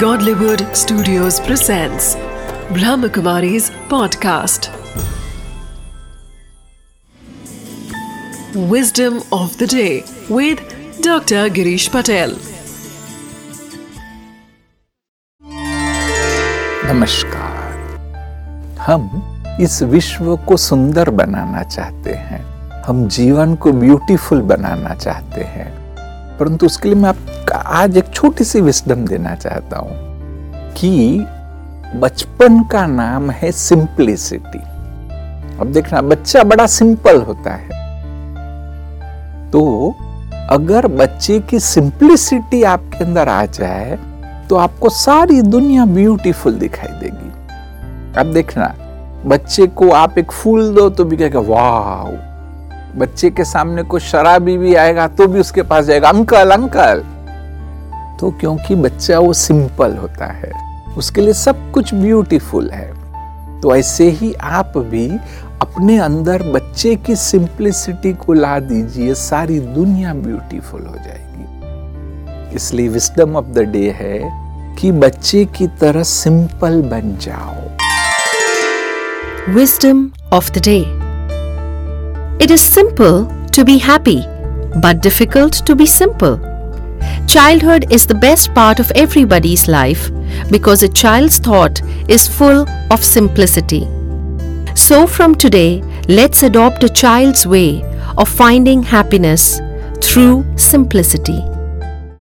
Godlywood Studios presents Brahmakumari's podcast. Wisdom of the day with Dr. Girish Patel. नमस्कार हम इस विश्व को सुंदर बनाना चाहते हैं हम जीवन को ब्यूटीफुल बनाना चाहते हैं परंतु उसके लिए मैं आपका आज एक छोटी सी विस्डम देना चाहता हूँ कि बचपन का नाम है सिंप्लिसिटी अब देखना, बच्चा बड़ा सिंपल होता है। तो अगर बच्चे की सिंप्लिसिटी आपके अंदर आ जाए तो आपको सारी दुनिया ब्यूटीफुल दिखाई देगी। अब देखना, बच्चे को आप एक फूल दो तो भी कहेगा वाह बच्चे के सामने कोई शराबी भी आएगा तो भी उसके पास जाएगा। Uncle uncle. तो क्योंकि बच्चा वो सिंपल होता है, उसके लिए सब कुछ ब्यूटीफुल है तो ऐसे ही आप भी अपने अंदर बच्चे की सिंप्लिसिटी को ला दीजिए, सारी दुनिया ब्यूटीफुल हो जाएगी। इसलिए विस्डम ऑफ़ द डे है कि बच्चे की तरह सिंपल बन जाओ। Wisdom of the day. It is simple to be happy, but difficult to be simple. Childhood is the best part of everybody's life because a child's thought is full of simplicity. So, from today, let's adopt a child's way of finding happiness through simplicity.